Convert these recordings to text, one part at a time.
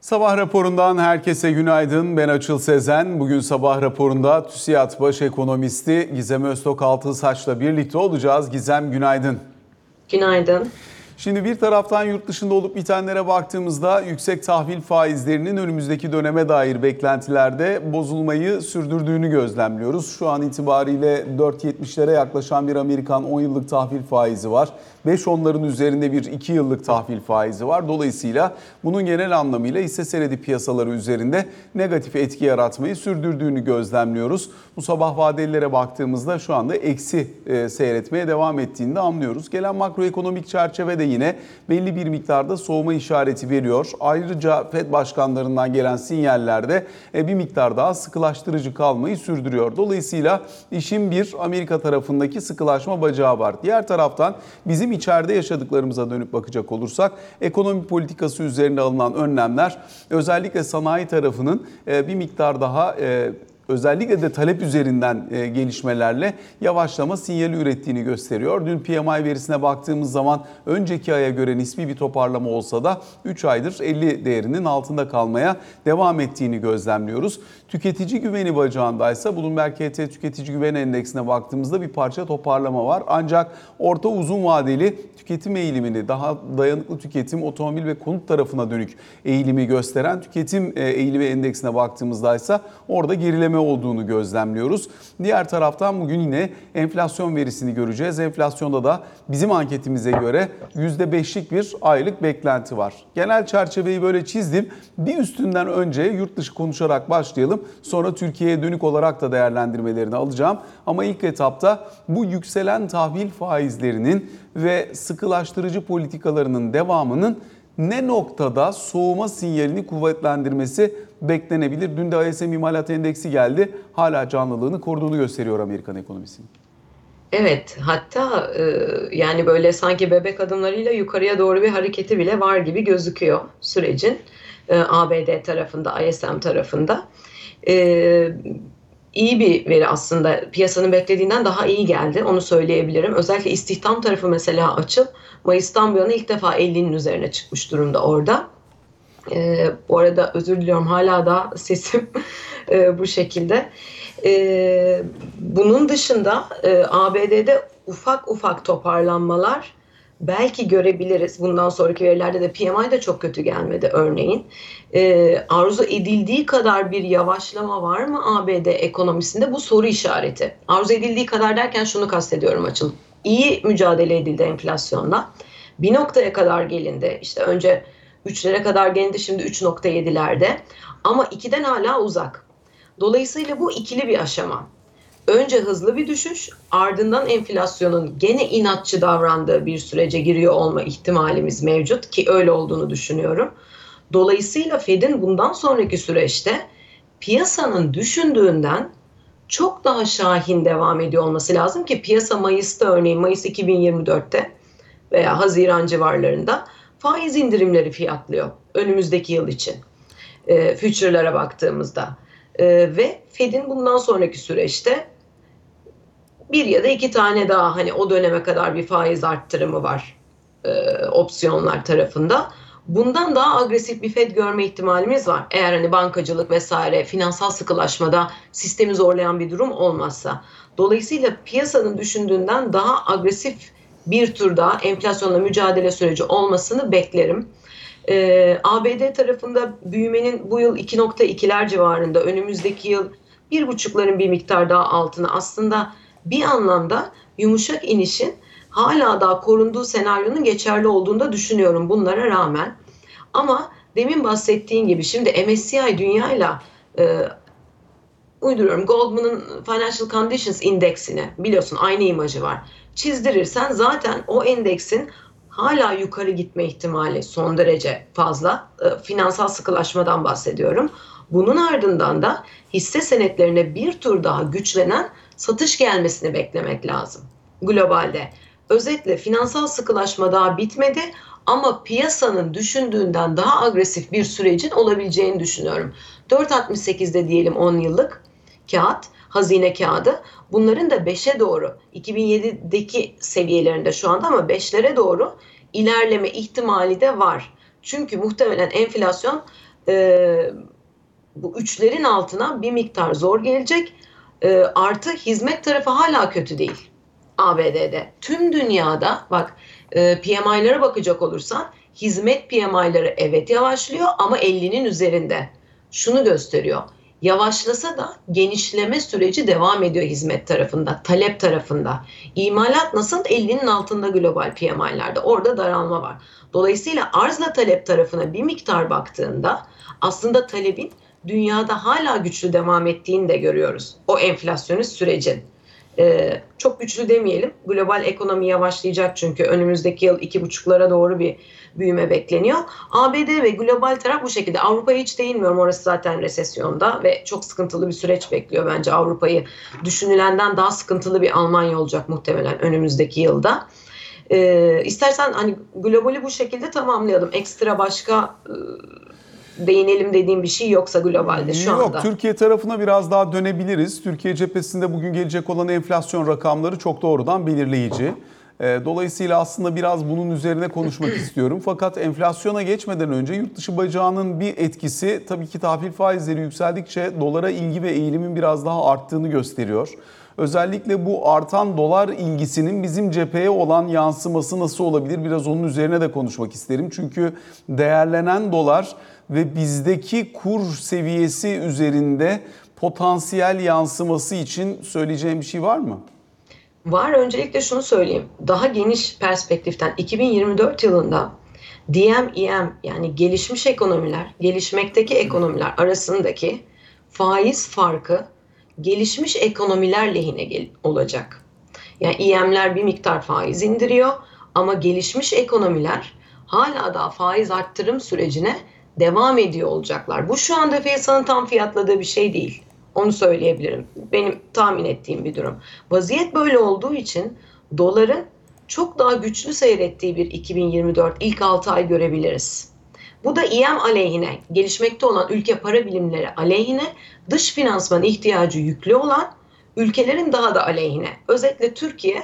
Sabah raporundan herkese günaydın. Ben Açıl Sezen. Bugün sabah raporunda TÜSİAD Baş Ekonomisti Gizem Öztok Altınsaç'la birlikte olacağız. Gizem günaydın. Günaydın. Şimdi bir taraftan yurt dışında olup bitenlere baktığımızda yüksek tahvil faizlerinin önümüzdeki döneme dair beklentilerde bozulmayı sürdürdüğünü gözlemliyoruz. Şu an itibariyle 4.70'lere yaklaşan bir Amerikan 10 yıllık tahvil faizi var. 5 onların üzerinde bir 2 yıllık tahvil faizi var. Dolayısıyla bunun genel anlamıyla hisse senedi piyasaları üzerinde negatif etki yaratmayı sürdürdüğünü gözlemliyoruz. Bu sabah vadelilere baktığımızda şu anda eksi e, seyretmeye devam ettiğini de anlıyoruz. Gelen makroekonomik çerçeve de yine belli bir miktarda soğuma işareti veriyor. Ayrıca FED başkanlarından gelen sinyallerde e, bir miktar daha sıkılaştırıcı kalmayı sürdürüyor. Dolayısıyla işin bir Amerika tarafındaki sıkılaşma bacağı var. Diğer taraftan bizim içeride yaşadıklarımıza dönüp bakacak olursak ekonomi politikası üzerinde alınan önlemler özellikle sanayi tarafının e, bir miktar daha e, özellikle de talep üzerinden e, gelişmelerle yavaşlama sinyali ürettiğini gösteriyor. Dün PMI verisine baktığımız zaman önceki aya göre nispi bir toparlama olsa da 3 aydır 50 değerinin altında kalmaya devam ettiğini gözlemliyoruz. Tüketici güveni bacağındaysa Bloomberg KT Tüketici Güven Endeksine baktığımızda bir parça toparlama var. Ancak orta uzun vadeli tüketim eğilimini daha dayanıklı tüketim, otomobil ve konut tarafına dönük eğilimi gösteren tüketim e, eğilimi endeksine baktığımızda ise orada gerileme olduğunu gözlemliyoruz. Diğer taraftan bugün yine enflasyon verisini göreceğiz. Enflasyonda da bizim anketimize göre %5'lik bir aylık beklenti var. Genel çerçeveyi böyle çizdim. Bir üstünden önce yurt dışı konuşarak başlayalım. Sonra Türkiye'ye dönük olarak da değerlendirmelerini alacağım. Ama ilk etapta bu yükselen tahvil faizlerinin ve sıkılaştırıcı politikalarının devamının ne noktada soğuma sinyalini kuvvetlendirmesi beklenebilir? Dün de ISM İmalat Endeksi geldi. Hala canlılığını koruduğunu gösteriyor Amerikan ekonomisinin. Evet, hatta e, yani böyle sanki bebek adımlarıyla yukarıya doğru bir hareketi bile var gibi gözüküyor sürecin e, ABD tarafında, ISM tarafında. E, iyi bir veri aslında piyasanın beklediğinden daha iyi geldi onu söyleyebilirim. Özellikle istihdam tarafı mesela açıl Mayıs'tan bu yana ilk defa 50'nin üzerine çıkmış durumda orada. E, bu arada özür diliyorum hala da sesim e, bu şekilde. E, bunun dışında e, ABD'de ufak ufak toparlanmalar belki görebiliriz. Bundan sonraki verilerde de PMI de çok kötü gelmedi örneğin. E, arzu edildiği kadar bir yavaşlama var mı ABD ekonomisinde? Bu soru işareti. Arzu edildiği kadar derken şunu kastediyorum açıl. İyi mücadele edildi enflasyonla. Bir noktaya kadar gelindi. İşte önce 3'lere kadar gelindi şimdi 3.7'lerde. Ama 2'den hala uzak. Dolayısıyla bu ikili bir aşama. Önce hızlı bir düşüş, ardından enflasyonun gene inatçı davrandığı bir sürece giriyor olma ihtimalimiz mevcut ki öyle olduğunu düşünüyorum. Dolayısıyla Fed'in bundan sonraki süreçte piyasanın düşündüğünden çok daha şahin devam ediyor olması lazım ki piyasa Mayıs'ta örneğin Mayıs 2024'te veya Haziran civarlarında faiz indirimleri fiyatlıyor önümüzdeki yıl için. E, future'lara baktığımızda. E, ve Fed'in bundan sonraki süreçte bir ya da iki tane daha hani o döneme kadar bir faiz arttırımı var e, opsiyonlar tarafında. Bundan daha agresif bir Fed görme ihtimalimiz var. Eğer hani bankacılık vesaire finansal sıkılaşmada sistemi zorlayan bir durum olmazsa. Dolayısıyla piyasanın düşündüğünden daha agresif bir tur daha enflasyonla mücadele süreci olmasını beklerim. Ee, ABD tarafında büyümenin bu yıl 2.2'ler civarında, önümüzdeki yıl bir buçukların bir miktar daha altına aslında bir anlamda yumuşak inişin hala daha korunduğu senaryonun geçerli olduğunu da düşünüyorum bunlara rağmen. Ama demin bahsettiğin gibi şimdi MSCI dünyayla e, uyduruyorum Goldman'ın Financial Conditions indeksini biliyorsun aynı imajı var. Çizdirirsen zaten o endeksin hala yukarı gitme ihtimali son derece fazla. E, finansal sıkılaşmadan bahsediyorum. Bunun ardından da hisse senetlerine bir tur daha güçlenen satış gelmesini beklemek lazım globalde. Özetle finansal sıkılaşma daha bitmedi ama piyasanın düşündüğünden daha agresif bir sürecin olabileceğini düşünüyorum. 4.68'de diyelim 10 yıllık kağıt, hazine kağıdı. Bunların da 5'e doğru 2007'deki seviyelerinde şu anda ama 5'lere doğru ilerleme ihtimali de var. Çünkü muhtemelen enflasyon e, bu üçlerin altına bir miktar zor gelecek. E, artı hizmet tarafı hala kötü değil ABD'de. Tüm dünyada bak e, PMI'lara bakacak olursan hizmet PMI'ları evet yavaşlıyor ama 50'nin üzerinde. Şunu gösteriyor. Yavaşlasa da genişleme süreci devam ediyor hizmet tarafında, talep tarafında. İmalat nasıl 50'nin altında global PMI'lerde. Orada daralma var. Dolayısıyla arzla talep tarafına bir miktar baktığında aslında talebin dünyada hala güçlü devam ettiğini de görüyoruz. O enflasyonist sürecin. Ee, çok güçlü demeyelim. Global ekonomi yavaşlayacak çünkü önümüzdeki yıl iki buçuklara doğru bir büyüme bekleniyor. ABD ve global taraf bu şekilde. Avrupa'ya hiç değinmiyorum. Orası zaten resesyonda ve çok sıkıntılı bir süreç bekliyor bence Avrupa'yı. Düşünülenden daha sıkıntılı bir Almanya olacak muhtemelen önümüzdeki yılda. Ee, istersen hani globali bu şekilde tamamlayalım. Ekstra başka e, değinelim dediğim bir şey yoksa globalde şu Yok, anda. Türkiye tarafına biraz daha dönebiliriz. Türkiye cephesinde bugün gelecek olan enflasyon rakamları çok doğrudan belirleyici. Ee, Dolayısıyla aslında biraz bunun üzerine konuşmak istiyorum. Fakat enflasyona geçmeden önce yurt dışı bacağının bir etkisi tabii ki tahvil faizleri yükseldikçe dolara ilgi ve eğilimin biraz daha arttığını gösteriyor. Özellikle bu artan dolar ilgisinin bizim cepheye olan yansıması nasıl olabilir? Biraz onun üzerine de konuşmak isterim. Çünkü değerlenen dolar ve bizdeki kur seviyesi üzerinde potansiyel yansıması için söyleyeceğim bir şey var mı? Var. Öncelikle şunu söyleyeyim. Daha geniş perspektiften 2024 yılında DMEM yani gelişmiş ekonomiler, gelişmekteki ekonomiler arasındaki faiz farkı gelişmiş ekonomiler lehine gel- olacak. Yani EM'ler bir miktar faiz indiriyor ama gelişmiş ekonomiler hala daha faiz arttırım sürecine devam ediyor olacaklar. Bu şu anda piyasanın tam fiyatladığı bir şey değil. Onu söyleyebilirim. Benim tahmin ettiğim bir durum. Vaziyet böyle olduğu için doların çok daha güçlü seyrettiği bir 2024 ilk 6 ay görebiliriz. Bu da İM aleyhine, gelişmekte olan ülke para bilimleri aleyhine, dış finansman ihtiyacı yüklü olan ülkelerin daha da aleyhine. Özellikle Türkiye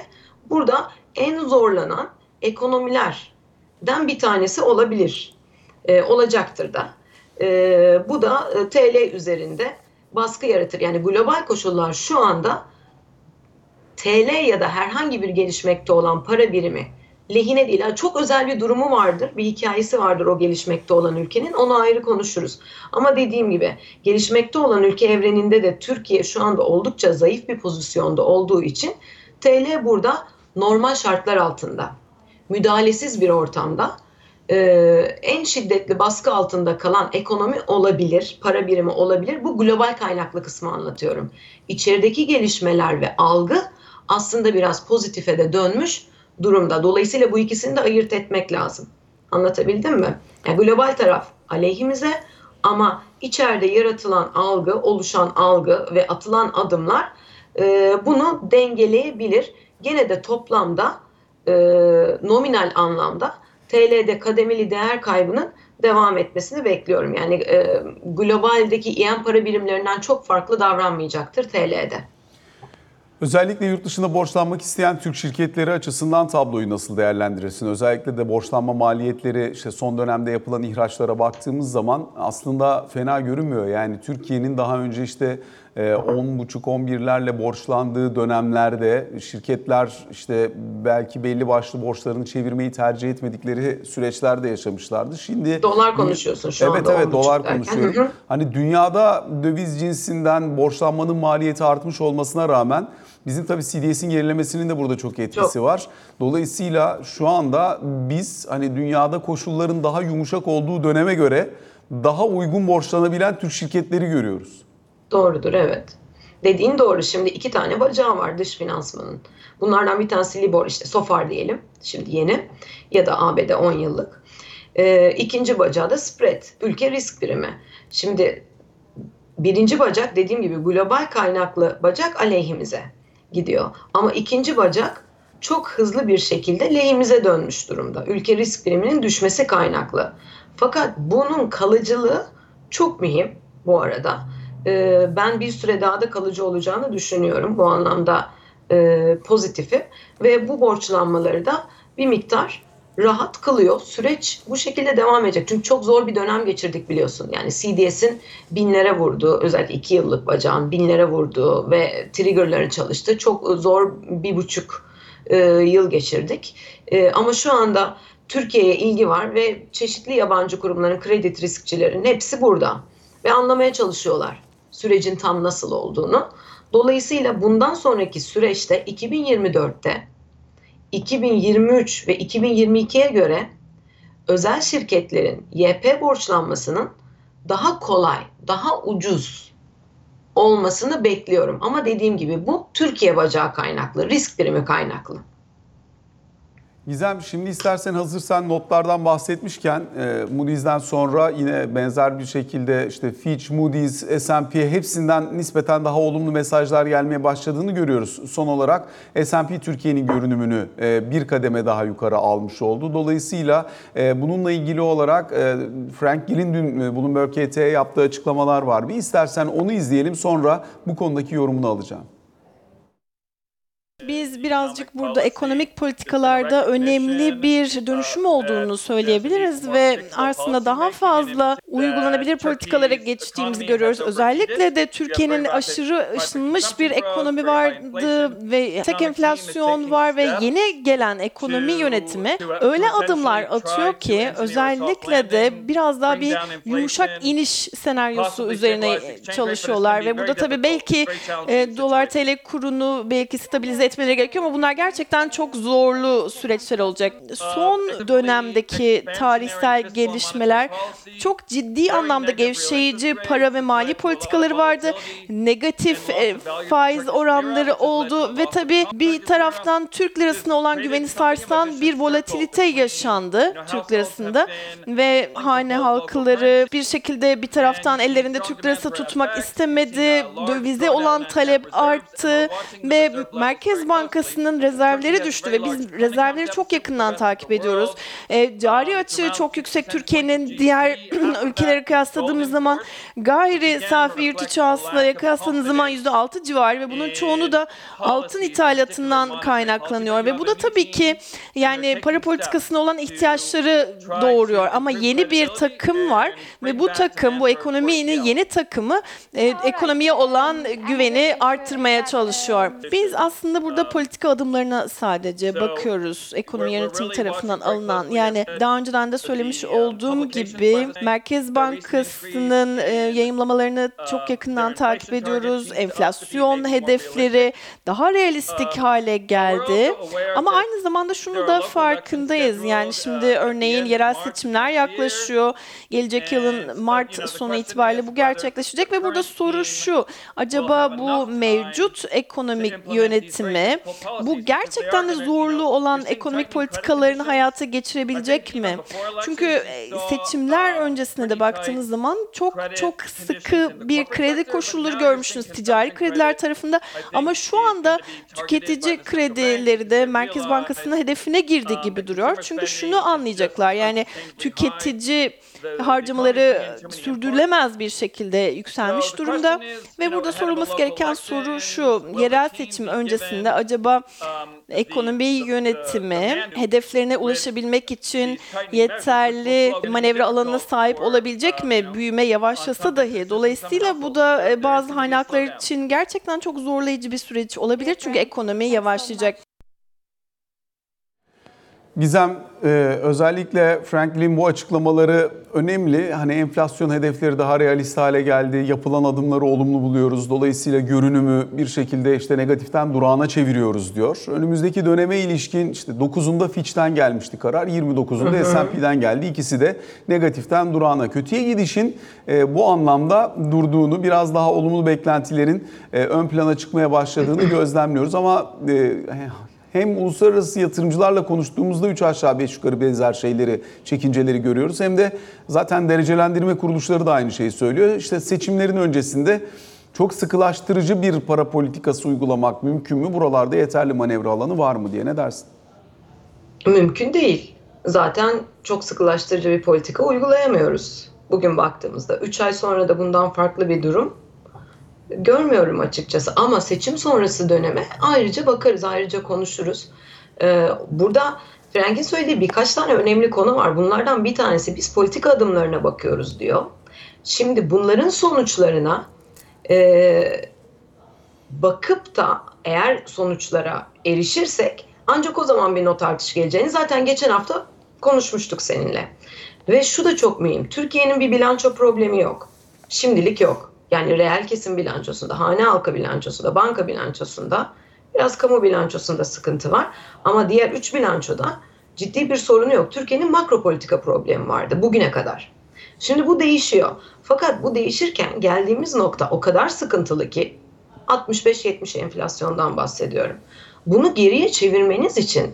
burada en zorlanan ekonomilerden bir tanesi olabilir. E, olacaktır da. E, bu da e, TL üzerinde baskı yaratır. Yani global koşullar şu anda TL ya da herhangi bir gelişmekte olan para birimi lehine değil. Yani çok özel bir durumu vardır, bir hikayesi vardır o gelişmekte olan ülkenin. Onu ayrı konuşuruz. Ama dediğim gibi gelişmekte olan ülke evreninde de Türkiye şu anda oldukça zayıf bir pozisyonda olduğu için TL burada normal şartlar altında, müdahalesiz bir ortamda e, en şiddetli baskı altında kalan ekonomi olabilir, para birimi olabilir. Bu global kaynaklı kısmı anlatıyorum. İçerideki gelişmeler ve algı aslında biraz pozitife de dönmüş durumda. Dolayısıyla bu ikisini de ayırt etmek lazım. Anlatabildim mi? Yani global taraf aleyhimize ama içeride yaratılan algı, oluşan algı ve atılan adımlar e, bunu dengeleyebilir. Gene de toplamda e, nominal anlamda TL'de kademeli değer kaybının devam etmesini bekliyorum. Yani e, globaldeki IM para birimlerinden çok farklı davranmayacaktır TL'de. Özellikle yurt dışında borçlanmak isteyen Türk şirketleri açısından tabloyu nasıl değerlendirirsin? Özellikle de borçlanma maliyetleri işte son dönemde yapılan ihraçlara baktığımız zaman aslında fena görünmüyor. Yani Türkiye'nin daha önce işte 10,5-11'lerle borçlandığı dönemlerde şirketler işte belki belli başlı borçlarını çevirmeyi tercih etmedikleri süreçlerde yaşamışlardı. Şimdi dolar konuşuyorsun şu evet, anda. Evet evet dolar derken. konuşuyorum. Hı hı. Hani dünyada döviz cinsinden borçlanmanın maliyeti artmış olmasına rağmen bizim tabii CDS'in gerilemesinin de burada çok etkisi Çok. var. Dolayısıyla şu anda biz hani dünyada koşulların daha yumuşak olduğu döneme göre daha uygun borçlanabilen Türk şirketleri görüyoruz. Doğrudur evet. Dediğin doğru. Şimdi iki tane bacağı var dış finansmanın. Bunlardan bir tanesi Libor işte SOFR diyelim. Şimdi yeni ya da ABD 10 yıllık. Ee, ikinci bacağı da spread. Ülke risk birimi. Şimdi birinci bacak dediğim gibi global kaynaklı bacak aleyhimize gidiyor. Ama ikinci bacak çok hızlı bir şekilde lehimize dönmüş durumda. Ülke risk biriminin düşmesi kaynaklı. Fakat bunun kalıcılığı çok mühim bu arada. Ee, ben bir süre daha da kalıcı olacağını düşünüyorum. Bu anlamda e, pozitifim. Ve bu borçlanmaları da bir miktar rahat kılıyor. Süreç bu şekilde devam edecek. Çünkü çok zor bir dönem geçirdik biliyorsun. Yani CDS'in binlere vurduğu, özellikle iki yıllık bacağın binlere vurduğu ve triggerları çalıştı. Çok zor bir buçuk e, yıl geçirdik. E, ama şu anda Türkiye'ye ilgi var ve çeşitli yabancı kurumların, kredi riskçilerin hepsi burada. Ve anlamaya çalışıyorlar sürecin tam nasıl olduğunu. Dolayısıyla bundan sonraki süreçte 2024'te 2023 ve 2022'ye göre özel şirketlerin YP borçlanmasının daha kolay, daha ucuz olmasını bekliyorum. Ama dediğim gibi bu Türkiye bacağı kaynaklı, risk birimi kaynaklı. Gizem şimdi istersen hazırsan notlardan bahsetmişken e, Moody's'den sonra yine benzer bir şekilde işte Fitch, Moody's, S&P hepsinden nispeten daha olumlu mesajlar gelmeye başladığını görüyoruz. Son olarak S&P Türkiye'nin görünümünü e, bir kademe daha yukarı almış oldu. Dolayısıyla e, bununla ilgili olarak e, Frank Gill'in dün e, Bloomberg KT'ye yaptığı açıklamalar var. Bir istersen onu izleyelim sonra bu konudaki yorumunu alacağım. Biz birazcık burada ekonomik politikalarda önemli bir dönüşüm olduğunu söyleyebiliriz ve aslında daha fazla uygulanabilir politikalara geçtiğimizi görüyoruz. Özellikle de Türkiye'nin aşırı ışınmış bir ekonomi vardı ve tek enflasyon var ve yeni gelen ekonomi yönetimi öyle adımlar atıyor ki özellikle de biraz daha bir yumuşak iniş senaryosu üzerine çalışıyorlar ve burada tabii belki e, dolar TL kurunu belki stabilize etmeleri gerekiyor ama bunlar gerçekten çok zorlu süreçler olacak. Son dönemdeki tarihsel gelişmeler çok ciddi anlamda gevşeyici para ve mali politikaları vardı. Negatif e, faiz oranları oldu ve tabii bir taraftan Türk lirasına olan güveni sarsan bir volatilite yaşandı Türk lirasında ve hane halkları bir şekilde bir taraftan ellerinde Türk lirası tutmak istemedi. Dövize olan talep arttı ve Merkez Bankası'nın rezervleri düştü ve biz rezervleri çok yakından takip ediyoruz. E, cari açığı çok yüksek Türkiye'nin diğer ülkelere kıyasladığımız zaman gayri safi yurt içi hasılaya kıyasladığımız zaman %6 civarı ve bunun çoğunu da altın ithalatından kaynaklanıyor ve bu da tabii ki yani para politikasına olan ihtiyaçları doğuruyor ama yeni bir takım var ve bu takım bu ekonominin yeni takımı e, ekonomiye olan güveni arttırmaya çalışıyor. Biz aslında burada politika adımlarına sadece bakıyoruz. Ekonomi yönetimi tarafından alınan yani daha önceden de söylemiş olduğum gibi Merkez Bankası'nın e, yayımlamalarını çok yakından takip ediyoruz. Enflasyon hedefleri daha realistik hale geldi. Ama aynı zamanda şunu da farkındayız. Yani şimdi örneğin yerel seçimler yaklaşıyor. Gelecek yılın Mart sonu itibariyle bu gerçekleşecek ve burada soru şu. Acaba bu mevcut ekonomik yönetimi bu gerçekten de zorlu olan ekonomik politikalarını hayata geçirebilecek mi? Çünkü e, seçimler öncesine de baktığınız zaman çok çok sıkı bir kredi koşulları görmüşsünüz ticari krediler tarafında ama şu anda tüketici kredileri de Merkez Bankası'nın hedefine girdi gibi duruyor. Çünkü şunu anlayacaklar yani tüketici harcamaları sürdürülemez bir şekilde yükselmiş durumda. ve burada sorulması gereken soru şu yerel seçim öncesinde acaba ekonomi yönetimi hedeflerine ulaşabilmek için yeterli manevra alanına sahip olabilecek mi? büyüme yavaşlasa dahi. dolayısıyla bu da e, bazı kaynaklar için gerçekten çok zorlayıcı bir süreç olabilir. Çünkü ekonomi yavaşlayacak. Gizem e, özellikle Franklin bu açıklamaları önemli. Hani enflasyon hedefleri daha realist hale geldi. Yapılan adımları olumlu buluyoruz. Dolayısıyla görünümü bir şekilde işte negatiften durağına çeviriyoruz diyor. Önümüzdeki döneme ilişkin işte 9'unda Fitch'ten gelmişti karar. 29'unda S&P'den geldi. İkisi de negatiften durağına. Kötüye gidişin e, bu anlamda durduğunu, biraz daha olumlu beklentilerin e, ön plana çıkmaya başladığını gözlemliyoruz. Ama e, hem uluslararası yatırımcılarla konuştuğumuzda 3 aşağı 5 yukarı benzer şeyleri, çekinceleri görüyoruz. Hem de zaten derecelendirme kuruluşları da aynı şeyi söylüyor. İşte seçimlerin öncesinde çok sıkılaştırıcı bir para politikası uygulamak mümkün mü? Buralarda yeterli manevra alanı var mı diye ne dersin? Mümkün değil. Zaten çok sıkılaştırıcı bir politika uygulayamıyoruz. Bugün baktığımızda 3 ay sonra da bundan farklı bir durum görmüyorum açıkçası. Ama seçim sonrası döneme ayrıca bakarız, ayrıca konuşuruz. Ee, burada Frank'in söylediği birkaç tane önemli konu var. Bunlardan bir tanesi biz politika adımlarına bakıyoruz diyor. Şimdi bunların sonuçlarına e, bakıp da eğer sonuçlara erişirsek ancak o zaman bir not artışı geleceğini zaten geçen hafta konuşmuştuk seninle. Ve şu da çok mühim. Türkiye'nin bir bilanço problemi yok. Şimdilik yok. Yani reel kesim bilançosunda, hane halkı bilançosunda, banka bilançosunda, biraz kamu bilançosunda sıkıntı var. Ama diğer üç bilançoda ciddi bir sorunu yok. Türkiye'nin makro politika problemi vardı bugüne kadar. Şimdi bu değişiyor. Fakat bu değişirken geldiğimiz nokta o kadar sıkıntılı ki 65-70 enflasyondan bahsediyorum. Bunu geriye çevirmeniz için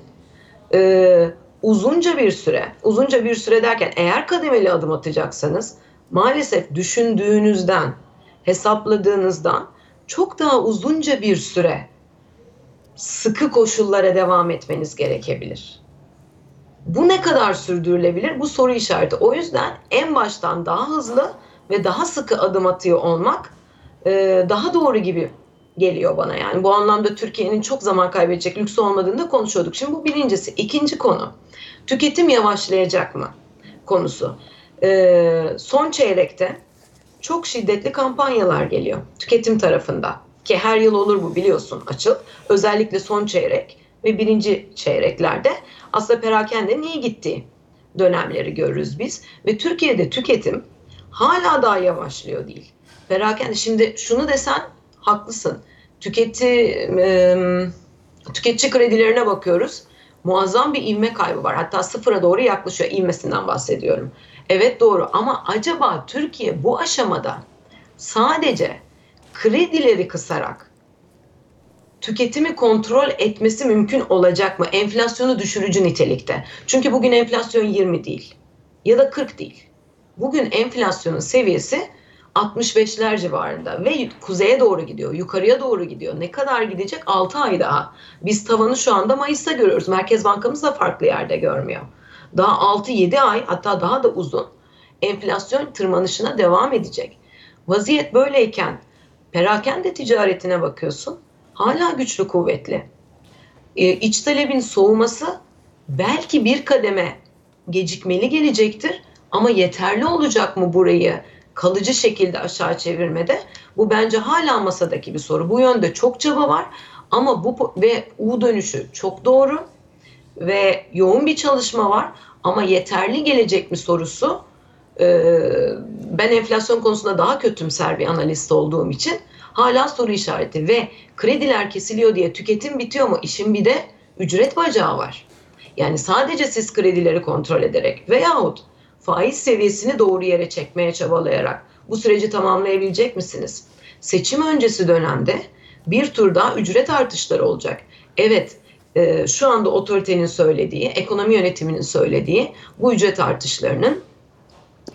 e, uzunca bir süre, uzunca bir süre derken eğer kademeli adım atacaksanız maalesef düşündüğünüzden, hesapladığınızdan çok daha uzunca bir süre sıkı koşullara devam etmeniz gerekebilir. Bu ne kadar sürdürülebilir? Bu soru işareti. O yüzden en baştan daha hızlı ve daha sıkı adım atıyor olmak e, daha doğru gibi geliyor bana. Yani bu anlamda Türkiye'nin çok zaman kaybedecek lüksü olmadığını da konuşuyorduk. Şimdi bu birincisi. İkinci konu. Tüketim yavaşlayacak mı? Konusu. E, son çeyrekte çok şiddetli kampanyalar geliyor tüketim tarafında. Ki her yıl olur bu biliyorsun açıl. Özellikle son çeyrek ve birinci çeyreklerde aslında perakende niye gittiği dönemleri görürüz biz. Ve Türkiye'de tüketim hala daha yavaşlıyor değil. Perakende şimdi şunu desen haklısın. Tüketi, e, tüketici kredilerine bakıyoruz. Muazzam bir ivme kaybı var. Hatta sıfıra doğru yaklaşıyor. İvmesinden bahsediyorum. Evet doğru ama acaba Türkiye bu aşamada sadece kredileri kısarak tüketimi kontrol etmesi mümkün olacak mı? Enflasyonu düşürücü nitelikte. Çünkü bugün enflasyon 20 değil ya da 40 değil. Bugün enflasyonun seviyesi 65'ler civarında ve kuzeye doğru gidiyor, yukarıya doğru gidiyor. Ne kadar gidecek? 6 ay daha. Biz tavanı şu anda Mayıs'ta görüyoruz. Merkez Bankamız da farklı yerde görmüyor. Daha 6-7 ay hatta daha da uzun enflasyon tırmanışına devam edecek. Vaziyet böyleyken perakende ticaretine bakıyorsun. Hala güçlü kuvvetli. Ee, iç talebin soğuması belki bir kademe gecikmeli gelecektir ama yeterli olacak mı burayı kalıcı şekilde aşağı çevirmede? Bu bence hala masadaki bir soru. Bu yönde çok çaba var ama bu ve U dönüşü çok doğru ve yoğun bir çalışma var ama yeterli gelecek mi sorusu ben enflasyon konusunda daha kötümser bir analist olduğum için hala soru işareti ve krediler kesiliyor diye tüketim bitiyor mu? İşin bir de ücret bacağı var. Yani sadece siz kredileri kontrol ederek veyahut faiz seviyesini doğru yere çekmeye çabalayarak bu süreci tamamlayabilecek misiniz? Seçim öncesi dönemde bir tur daha ücret artışları olacak. Evet şu anda otoritenin söylediği, ekonomi yönetiminin söylediği bu ücret artışlarının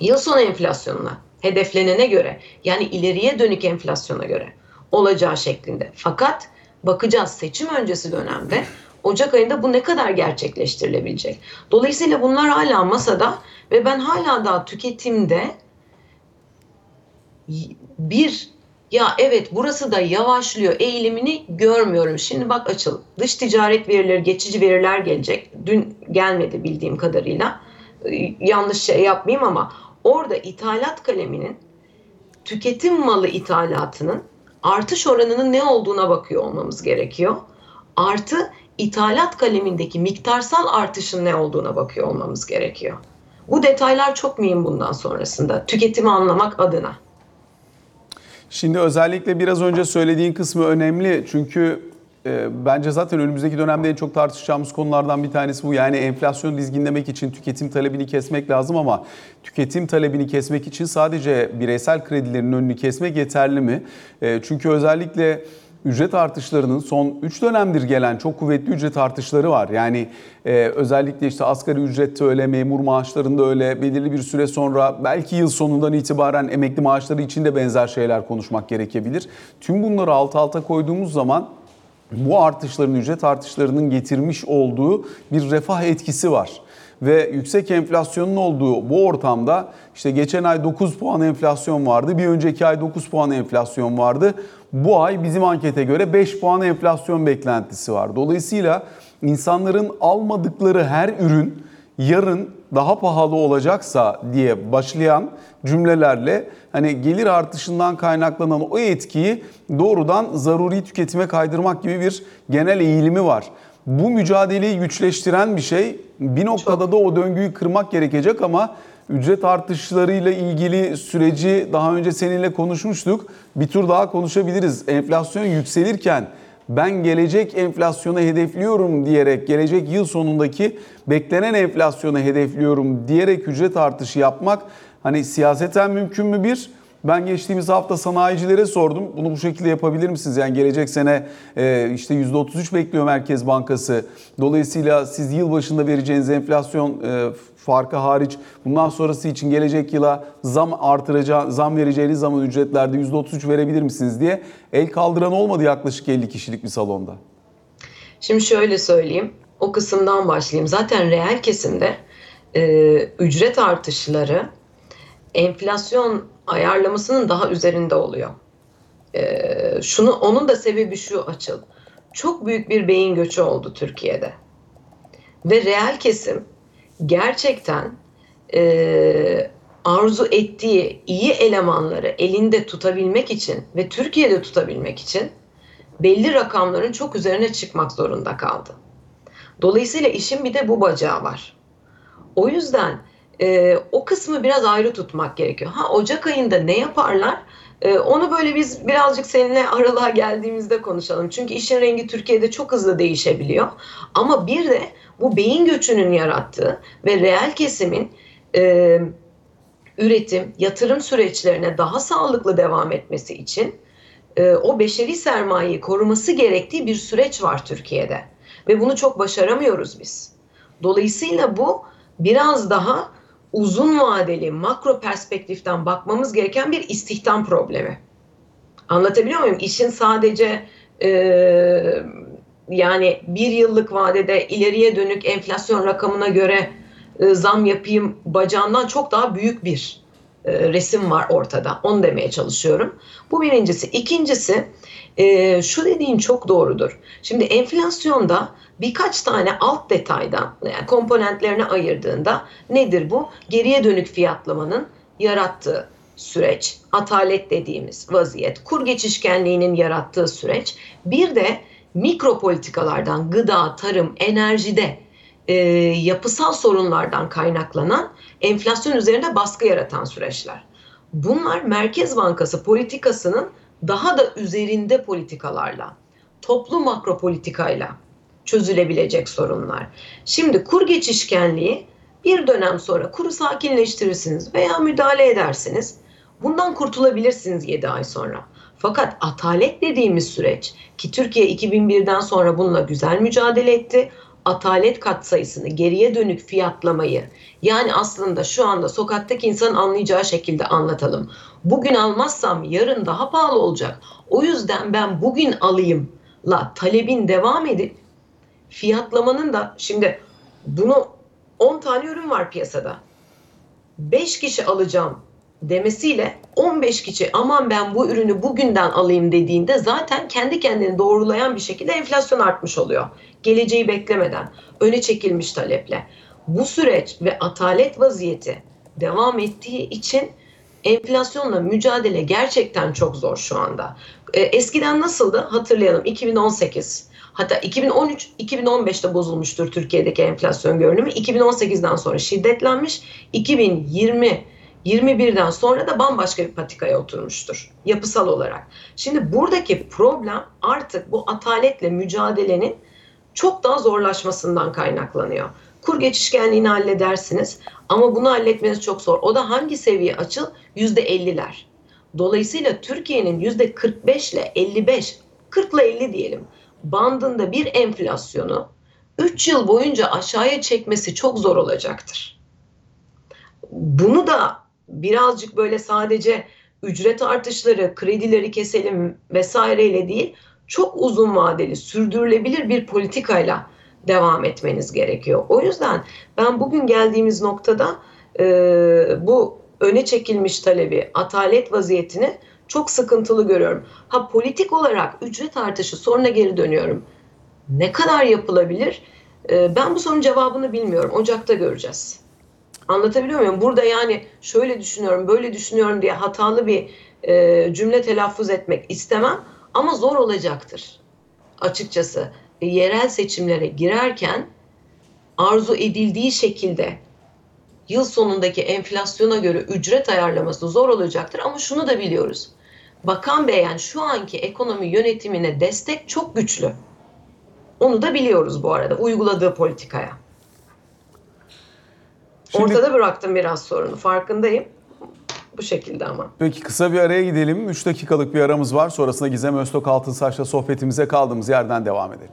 yıl sonu enflasyonuna hedeflenene göre yani ileriye dönük enflasyona göre olacağı şeklinde. Fakat bakacağız seçim öncesi dönemde Ocak ayında bu ne kadar gerçekleştirilebilecek. Dolayısıyla bunlar hala masada ve ben hala daha tüketimde bir ya evet burası da yavaşlıyor eğilimini görmüyorum. Şimdi bak açıl dış ticaret verileri geçici veriler gelecek. Dün gelmedi bildiğim kadarıyla. Yanlış şey yapmayayım ama orada ithalat kaleminin tüketim malı ithalatının artış oranının ne olduğuna bakıyor olmamız gerekiyor. Artı ithalat kalemindeki miktarsal artışın ne olduğuna bakıyor olmamız gerekiyor. Bu detaylar çok mühim bundan sonrasında tüketimi anlamak adına. Şimdi özellikle biraz önce söylediğin kısmı önemli çünkü e, bence zaten önümüzdeki dönemde en çok tartışacağımız konulardan bir tanesi bu. Yani enflasyon dizginlemek için tüketim talebini kesmek lazım ama tüketim talebini kesmek için sadece bireysel kredilerin önünü kesmek yeterli mi? E, çünkü özellikle ücret artışlarının son 3 dönemdir gelen çok kuvvetli ücret artışları var. Yani e, özellikle işte asgari ücrette öyle, memur maaşlarında öyle belirli bir süre sonra belki yıl sonundan itibaren emekli maaşları için de benzer şeyler konuşmak gerekebilir. Tüm bunları alt alta koyduğumuz zaman bu artışların, ücret artışlarının getirmiş olduğu bir refah etkisi var. Ve yüksek enflasyonun olduğu bu ortamda işte geçen ay 9 puan enflasyon vardı. Bir önceki ay 9 puan enflasyon vardı. Bu ay bizim ankete göre 5 puan enflasyon beklentisi var. Dolayısıyla insanların almadıkları her ürün yarın daha pahalı olacaksa diye başlayan cümlelerle hani gelir artışından kaynaklanan o etkiyi doğrudan zaruri tüketime kaydırmak gibi bir genel eğilimi var. Bu mücadeleyi güçleştiren bir şey. Bir noktada da o döngüyü kırmak gerekecek ama ücret artışlarıyla ilgili süreci daha önce seninle konuşmuştuk. Bir tur daha konuşabiliriz. Enflasyon yükselirken ben gelecek enflasyonu hedefliyorum diyerek gelecek yıl sonundaki beklenen enflasyonu hedefliyorum diyerek ücret artışı yapmak hani siyaseten mümkün mü bir? Ben geçtiğimiz hafta sanayicilere sordum. Bunu bu şekilde yapabilir misiniz? Yani gelecek sene e, işte %33 bekliyor Merkez Bankası. Dolayısıyla siz yıl başında vereceğiniz enflasyon e, farkı hariç bundan sonrası için gelecek yıla zam artıracağı, zam vereceğiniz zaman ücretlerde %33 verebilir misiniz diye el kaldıran olmadı yaklaşık 50 kişilik bir salonda. Şimdi şöyle söyleyeyim. O kısımdan başlayayım. Zaten reel kesimde e, ücret artışları enflasyon ayarlamasının daha üzerinde oluyor. E, şunu onun da sebebi şu açıl. Çok büyük bir beyin göçü oldu Türkiye'de. Ve reel kesim gerçekten e, arzu ettiği iyi elemanları elinde tutabilmek için ve Türkiye'de tutabilmek için belli rakamların çok üzerine çıkmak zorunda kaldı. Dolayısıyla işin bir de bu bacağı var. O yüzden e, o kısmı biraz ayrı tutmak gerekiyor. Ha Ocak ayında ne yaparlar? E, onu böyle biz birazcık seninle aralığa geldiğimizde konuşalım. Çünkü işin rengi Türkiye'de çok hızlı değişebiliyor. Ama bir de bu beyin göçünün yarattığı ve reel kesimin e, üretim, yatırım süreçlerine daha sağlıklı devam etmesi için e, o beşeri sermayeyi koruması gerektiği bir süreç var Türkiye'de. Ve bunu çok başaramıyoruz biz. Dolayısıyla bu biraz daha uzun vadeli makro perspektiften bakmamız gereken bir istihdam problemi. Anlatabiliyor muyum? İşin sadece e, yani bir yıllık vadede ileriye dönük enflasyon rakamına göre e, zam yapayım bacağından çok daha büyük bir e, resim var ortada. Onu demeye çalışıyorum. Bu birincisi. İkincisi e, şu dediğin çok doğrudur. Şimdi enflasyonda birkaç tane alt detaydan yani komponentlerine ayırdığında nedir bu? Geriye dönük fiyatlamanın yarattığı süreç, atalet dediğimiz vaziyet, kur geçişkenliğinin yarattığı süreç, bir de mikro politikalardan gıda, tarım, enerjide e, yapısal sorunlardan kaynaklanan enflasyon üzerinde baskı yaratan süreçler. Bunlar Merkez Bankası politikasının daha da üzerinde politikalarla, toplu makro politikayla çözülebilecek sorunlar. Şimdi kur geçişkenliği bir dönem sonra kuru sakinleştirirsiniz veya müdahale edersiniz. Bundan kurtulabilirsiniz 7 ay sonra. Fakat atalet dediğimiz süreç ki Türkiye 2001'den sonra bununla güzel mücadele etti. Atalet katsayısını geriye dönük fiyatlamayı yani aslında şu anda sokaktaki insan anlayacağı şekilde anlatalım. Bugün almazsam yarın daha pahalı olacak. O yüzden ben bugün alayım la talebin devam edip fiyatlamanın da şimdi bunu 10 tane ürün var piyasada. 5 kişi alacağım demesiyle 15 kişi aman ben bu ürünü bugünden alayım dediğinde zaten kendi kendini doğrulayan bir şekilde enflasyon artmış oluyor. Geleceği beklemeden, öne çekilmiş taleple. Bu süreç ve atalet vaziyeti devam ettiği için enflasyonla mücadele gerçekten çok zor şu anda. Eskiden nasıldı? Hatırlayalım 2018 Hatta 2013 2015'te bozulmuştur Türkiye'deki enflasyon görünümü. 2018'den sonra şiddetlenmiş. 2020 21'den sonra da bambaşka bir patikaya oturmuştur yapısal olarak. Şimdi buradaki problem artık bu ataletle mücadelenin çok daha zorlaşmasından kaynaklanıyor. Kur geçişkenliğini halledersiniz ama bunu halletmeniz çok zor. O da hangi seviye açıl? %50'ler. Dolayısıyla Türkiye'nin %45 ile 55, 40 ile 50 diyelim bandında bir enflasyonu 3 yıl boyunca aşağıya çekmesi çok zor olacaktır. Bunu da birazcık böyle sadece ücret artışları, kredileri keselim vesaireyle değil, çok uzun vadeli, sürdürülebilir bir politikayla devam etmeniz gerekiyor. O yüzden ben bugün geldiğimiz noktada e, bu öne çekilmiş talebi, atalet vaziyetini çok sıkıntılı görüyorum. Ha politik olarak ücret artışı sonra geri dönüyorum. Ne kadar yapılabilir? Ee, ben bu sorunun cevabını bilmiyorum. Ocakta göreceğiz. Anlatabiliyor muyum? Burada yani şöyle düşünüyorum, böyle düşünüyorum diye hatalı bir e, cümle telaffuz etmek istemem ama zor olacaktır açıkçası. E, yerel seçimlere girerken arzu edildiği şekilde yıl sonundaki enflasyona göre ücret ayarlaması zor olacaktır ama şunu da biliyoruz. Bakan Beyan şu anki ekonomi yönetimine destek çok güçlü. Onu da biliyoruz bu arada uyguladığı politikaya. Şimdi- Ortada bıraktım biraz sorunu farkındayım. Bu şekilde ama. Peki kısa bir araya gidelim. 3 dakikalık bir aramız var. Sonrasında Gizem Öztok Altınsaç'la sohbetimize kaldığımız yerden devam edelim.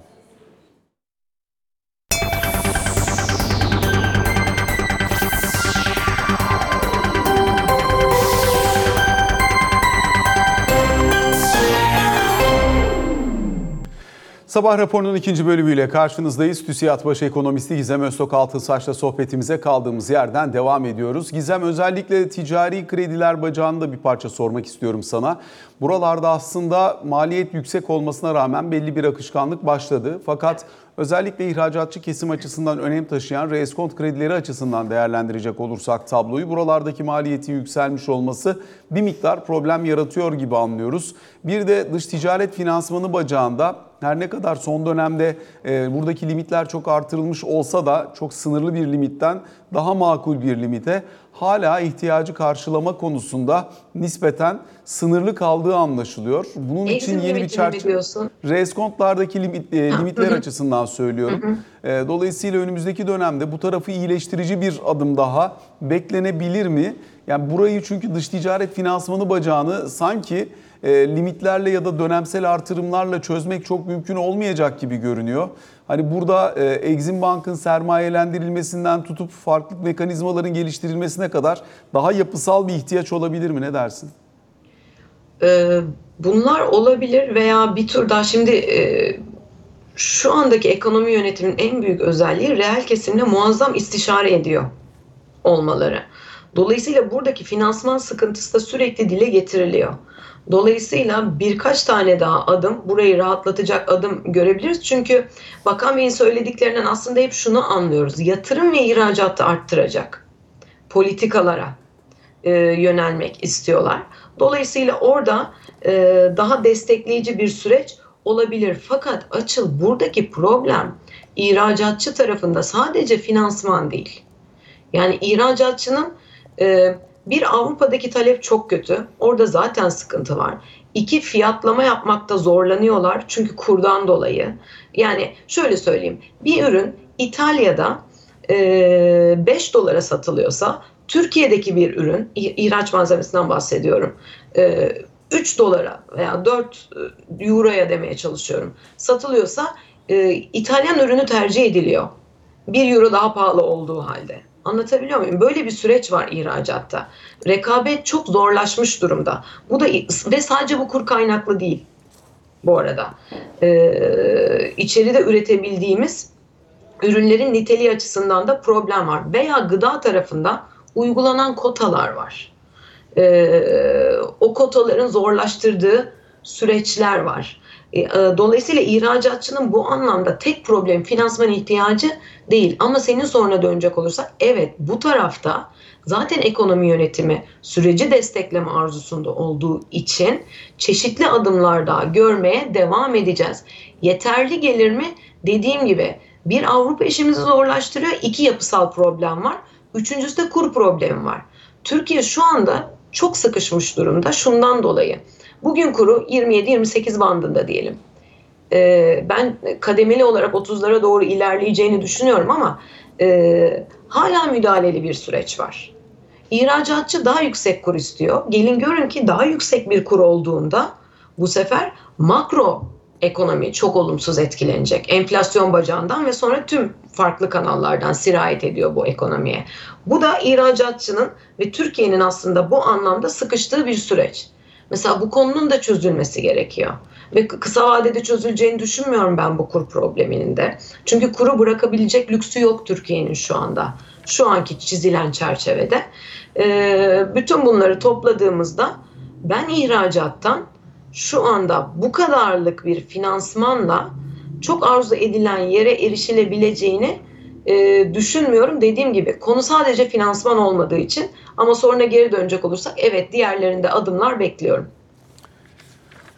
Sabah raporunun ikinci bölümüyle karşınızdayız. TÜSİAD Baş Ekonomisti Gizem Öztok Altınsaç'la sohbetimize kaldığımız yerden devam ediyoruz. Gizem özellikle ticari krediler bacağını da bir parça sormak istiyorum sana. Buralarda aslında maliyet yüksek olmasına rağmen belli bir akışkanlık başladı. Fakat özellikle ihracatçı kesim açısından önem taşıyan reeskont kredileri açısından değerlendirecek olursak tabloyu buralardaki maliyeti yükselmiş olması bir miktar problem yaratıyor gibi anlıyoruz. Bir de dış ticaret finansmanı bacağında her ne kadar son dönemde e, buradaki limitler çok artırılmış olsa da çok sınırlı bir limitten daha makul bir limite hala ihtiyacı karşılama konusunda nispeten sınırlı kaldığı anlaşılıyor. Bunun için Exim yeni bir çerçeve? Reskontlardaki limit, e, limitler açısından söylüyorum. E, Dolayısıyla önümüzdeki dönemde bu tarafı iyileştirici bir adım daha beklenebilir mi? Yani burayı çünkü dış ticaret finansmanı bacağını sanki e, limitlerle ya da dönemsel artırımlarla çözmek çok mümkün olmayacak gibi görünüyor. Hani burada e, Exim Bank'ın sermayelendirilmesinden tutup farklı mekanizmaların geliştirilmesine kadar daha yapısal bir ihtiyaç olabilir mi? Ne dersin? Ee, bunlar olabilir veya bir tür daha şimdi e, şu andaki ekonomi yönetiminin en büyük özelliği reel kesimle muazzam istişare ediyor olmaları. Dolayısıyla buradaki finansman sıkıntısı da sürekli dile getiriliyor. Dolayısıyla birkaç tane daha adım, burayı rahatlatacak adım görebiliriz. Çünkü Bakan Bey'in söylediklerinden aslında hep şunu anlıyoruz. Yatırım ve ihracatı arttıracak politikalara e, yönelmek istiyorlar. Dolayısıyla orada e, daha destekleyici bir süreç olabilir. Fakat açıl buradaki problem ihracatçı tarafında sadece finansman değil. Yani ihracatçının e, bir Avrupa'daki talep çok kötü. Orada zaten sıkıntı var. İki fiyatlama yapmakta zorlanıyorlar çünkü kurdan dolayı. Yani şöyle söyleyeyim. Bir ürün İtalya'da e, 5 dolara satılıyorsa Türkiye'deki bir ürün, ih- ihraç malzemesinden bahsediyorum. e, 3 dolara veya 4 euroya demeye çalışıyorum. Satılıyorsa e, İtalyan ürünü tercih ediliyor. 1 euro daha pahalı olduğu halde. Anlatabiliyor muyum? Böyle bir süreç var ihracatta. Rekabet çok zorlaşmış durumda. Bu da ve sadece bu kur kaynaklı değil bu arada. Ee, içeride üretebildiğimiz ürünlerin niteliği açısından da problem var. Veya gıda tarafında uygulanan kotalar var. Ee, o kotaların zorlaştırdığı süreçler var. E, e, Dolayısıyla ihracatçının bu anlamda tek problem finansman ihtiyacı değil. Ama senin soruna dönecek olursak evet bu tarafta zaten ekonomi yönetimi süreci destekleme arzusunda olduğu için çeşitli adımlar daha görmeye devam edeceğiz. Yeterli gelir mi? Dediğim gibi bir Avrupa işimizi zorlaştırıyor. iki yapısal problem var. Üçüncüsü de kur problemi var. Türkiye şu anda çok sıkışmış durumda şundan dolayı. Bugün kuru 27-28 bandında diyelim. Ee, ben kademeli olarak 30'lara doğru ilerleyeceğini düşünüyorum ama e, hala müdahaleli bir süreç var. İhracatçı daha yüksek kur istiyor. Gelin görün ki daha yüksek bir kur olduğunda bu sefer makro ekonomi çok olumsuz etkilenecek. Enflasyon bacağından ve sonra tüm farklı kanallardan sirayet ediyor bu ekonomiye. Bu da ihracatçının ve Türkiye'nin aslında bu anlamda sıkıştığı bir süreç. Mesela bu konunun da çözülmesi gerekiyor. Ve kısa vadede çözüleceğini düşünmüyorum ben bu kur probleminin de. Çünkü kuru bırakabilecek lüksü yok Türkiye'nin şu anda. Şu anki çizilen çerçevede. Ee, bütün bunları topladığımızda ben ihracattan şu anda bu kadarlık bir finansmanla çok arzu edilen yere erişilebileceğini e, düşünmüyorum. Dediğim gibi konu sadece finansman olmadığı için ama sonra geri dönecek olursak evet diğerlerinde adımlar bekliyorum.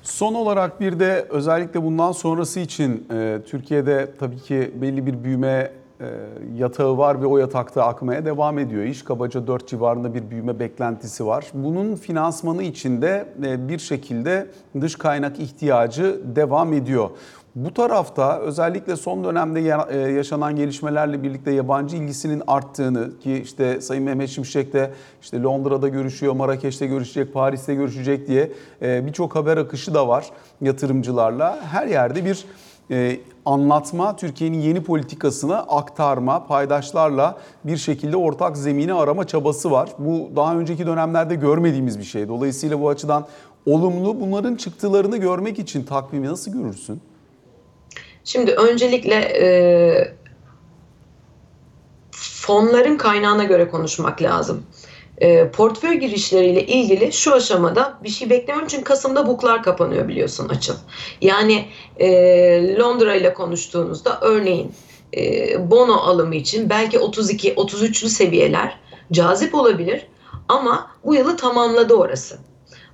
Son olarak bir de özellikle bundan sonrası için e, Türkiye'de tabii ki belli bir büyüme e, yatağı var ve o yatakta akmaya devam ediyor. İş kabaca 4 civarında bir büyüme beklentisi var. Bunun finansmanı için de e, bir şekilde dış kaynak ihtiyacı devam ediyor. Bu tarafta özellikle son dönemde e, yaşanan gelişmelerle birlikte yabancı ilgisinin arttığını ki işte Sayın Mehmet Şimşek de işte Londra'da görüşüyor, Marrakeş'te görüşecek, Paris'te görüşecek diye e, birçok haber akışı da var yatırımcılarla. Her yerde bir e, anlatma, Türkiye'nin yeni politikasını aktarma, paydaşlarla bir şekilde ortak zemini arama çabası var. Bu daha önceki dönemlerde görmediğimiz bir şey. Dolayısıyla bu açıdan olumlu bunların çıktılarını görmek için takvimi nasıl görürsün? Şimdi öncelikle e, fonların kaynağına göre konuşmak lazım. E, portföy girişleriyle ilgili şu aşamada bir şey beklemiyorum çünkü Kasım'da buklar kapanıyor biliyorsun açıl. Yani e, Londra ile konuştuğunuzda örneğin e, bono alımı için belki 32-33'lü seviyeler cazip olabilir ama bu yılı tamamladı orası.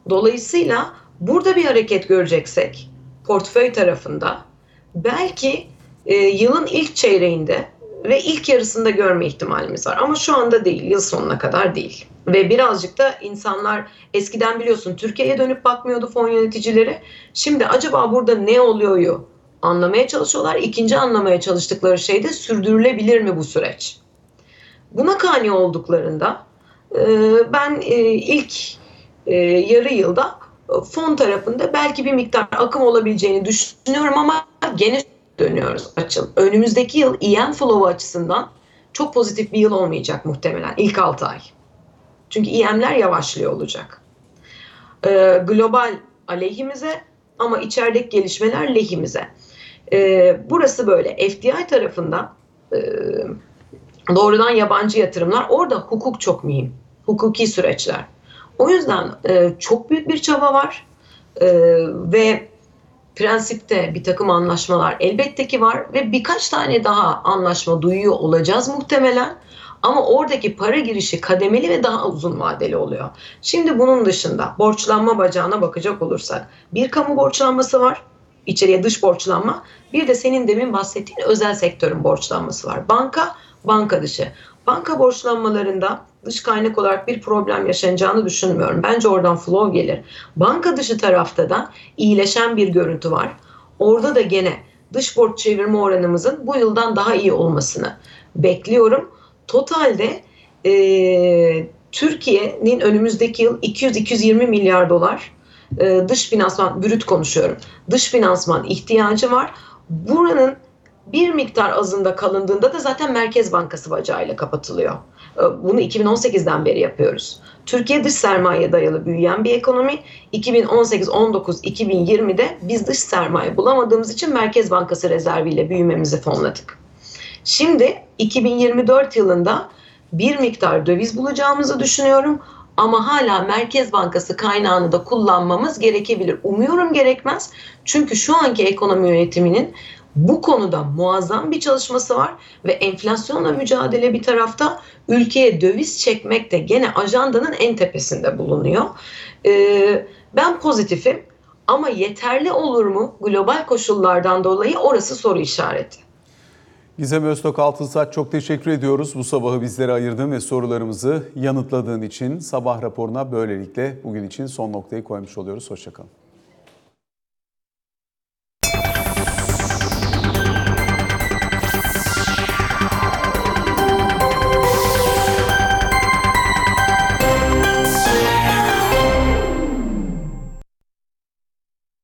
Dolayısıyla burada bir hareket göreceksek portföy tarafında belki e, yılın ilk çeyreğinde ve ilk yarısında görme ihtimalimiz var. Ama şu anda değil, yıl sonuna kadar değil. Ve birazcık da insanlar eskiden biliyorsun Türkiye'ye dönüp bakmıyordu fon yöneticileri. Şimdi acaba burada ne oluyoryu anlamaya çalışıyorlar. İkinci anlamaya çalıştıkları şey de sürdürülebilir mi bu süreç? Buna kani olduklarında e, ben e, ilk e, yarı yılda fon tarafında belki bir miktar akım olabileceğini düşünüyorum ama gene dönüyoruz açıl. Önümüzdeki yıl EM flow açısından çok pozitif bir yıl olmayacak muhtemelen ilk 6 ay. Çünkü EM'ler yavaşlıyor olacak. Ee, global aleyhimize ama içerideki gelişmeler lehimize. Ee, burası böyle. FDI tarafında e, doğrudan yabancı yatırımlar orada hukuk çok mühim. Hukuki süreçler. O yüzden e, çok büyük bir çaba var e, ve prensipte bir takım anlaşmalar elbette ki var ve birkaç tane daha anlaşma duyuyor olacağız muhtemelen. Ama oradaki para girişi kademeli ve daha uzun vadeli oluyor. Şimdi bunun dışında borçlanma bacağına bakacak olursak bir kamu borçlanması var. içeriye dış borçlanma. Bir de senin demin bahsettiğin özel sektörün borçlanması var. Banka, banka dışı. Banka borçlanmalarında dış kaynak olarak bir problem yaşanacağını düşünmüyorum. Bence oradan flow gelir. Banka dışı tarafta da iyileşen bir görüntü var. Orada da gene dış borç çevirme oranımızın bu yıldan daha iyi olmasını bekliyorum. Totalde e, Türkiye'nin önümüzdeki yıl 200-220 milyar dolar e, dış finansman, brüt konuşuyorum, dış finansman ihtiyacı var. Buranın bir miktar azında kalındığında da zaten Merkez Bankası bacağıyla kapatılıyor. Bunu 2018'den beri yapıyoruz. Türkiye dış sermaye dayalı büyüyen bir ekonomi. 2018, 19, 2020'de biz dış sermaye bulamadığımız için Merkez Bankası rezerviyle büyümemizi fonladık. Şimdi 2024 yılında bir miktar döviz bulacağımızı düşünüyorum. Ama hala Merkez Bankası kaynağını da kullanmamız gerekebilir. Umuyorum gerekmez. Çünkü şu anki ekonomi yönetiminin bu konuda muazzam bir çalışması var ve enflasyonla mücadele bir tarafta ülkeye döviz çekmek de gene ajandanın en tepesinde bulunuyor. Ee, ben pozitifim ama yeterli olur mu global koşullardan dolayı orası soru işareti. Gizem Öztok Altınsaç çok teşekkür ediyoruz. Bu sabahı bizlere ayırdığın ve sorularımızı yanıtladığın için sabah raporuna böylelikle bugün için son noktayı koymuş oluyoruz. Hoşçakalın.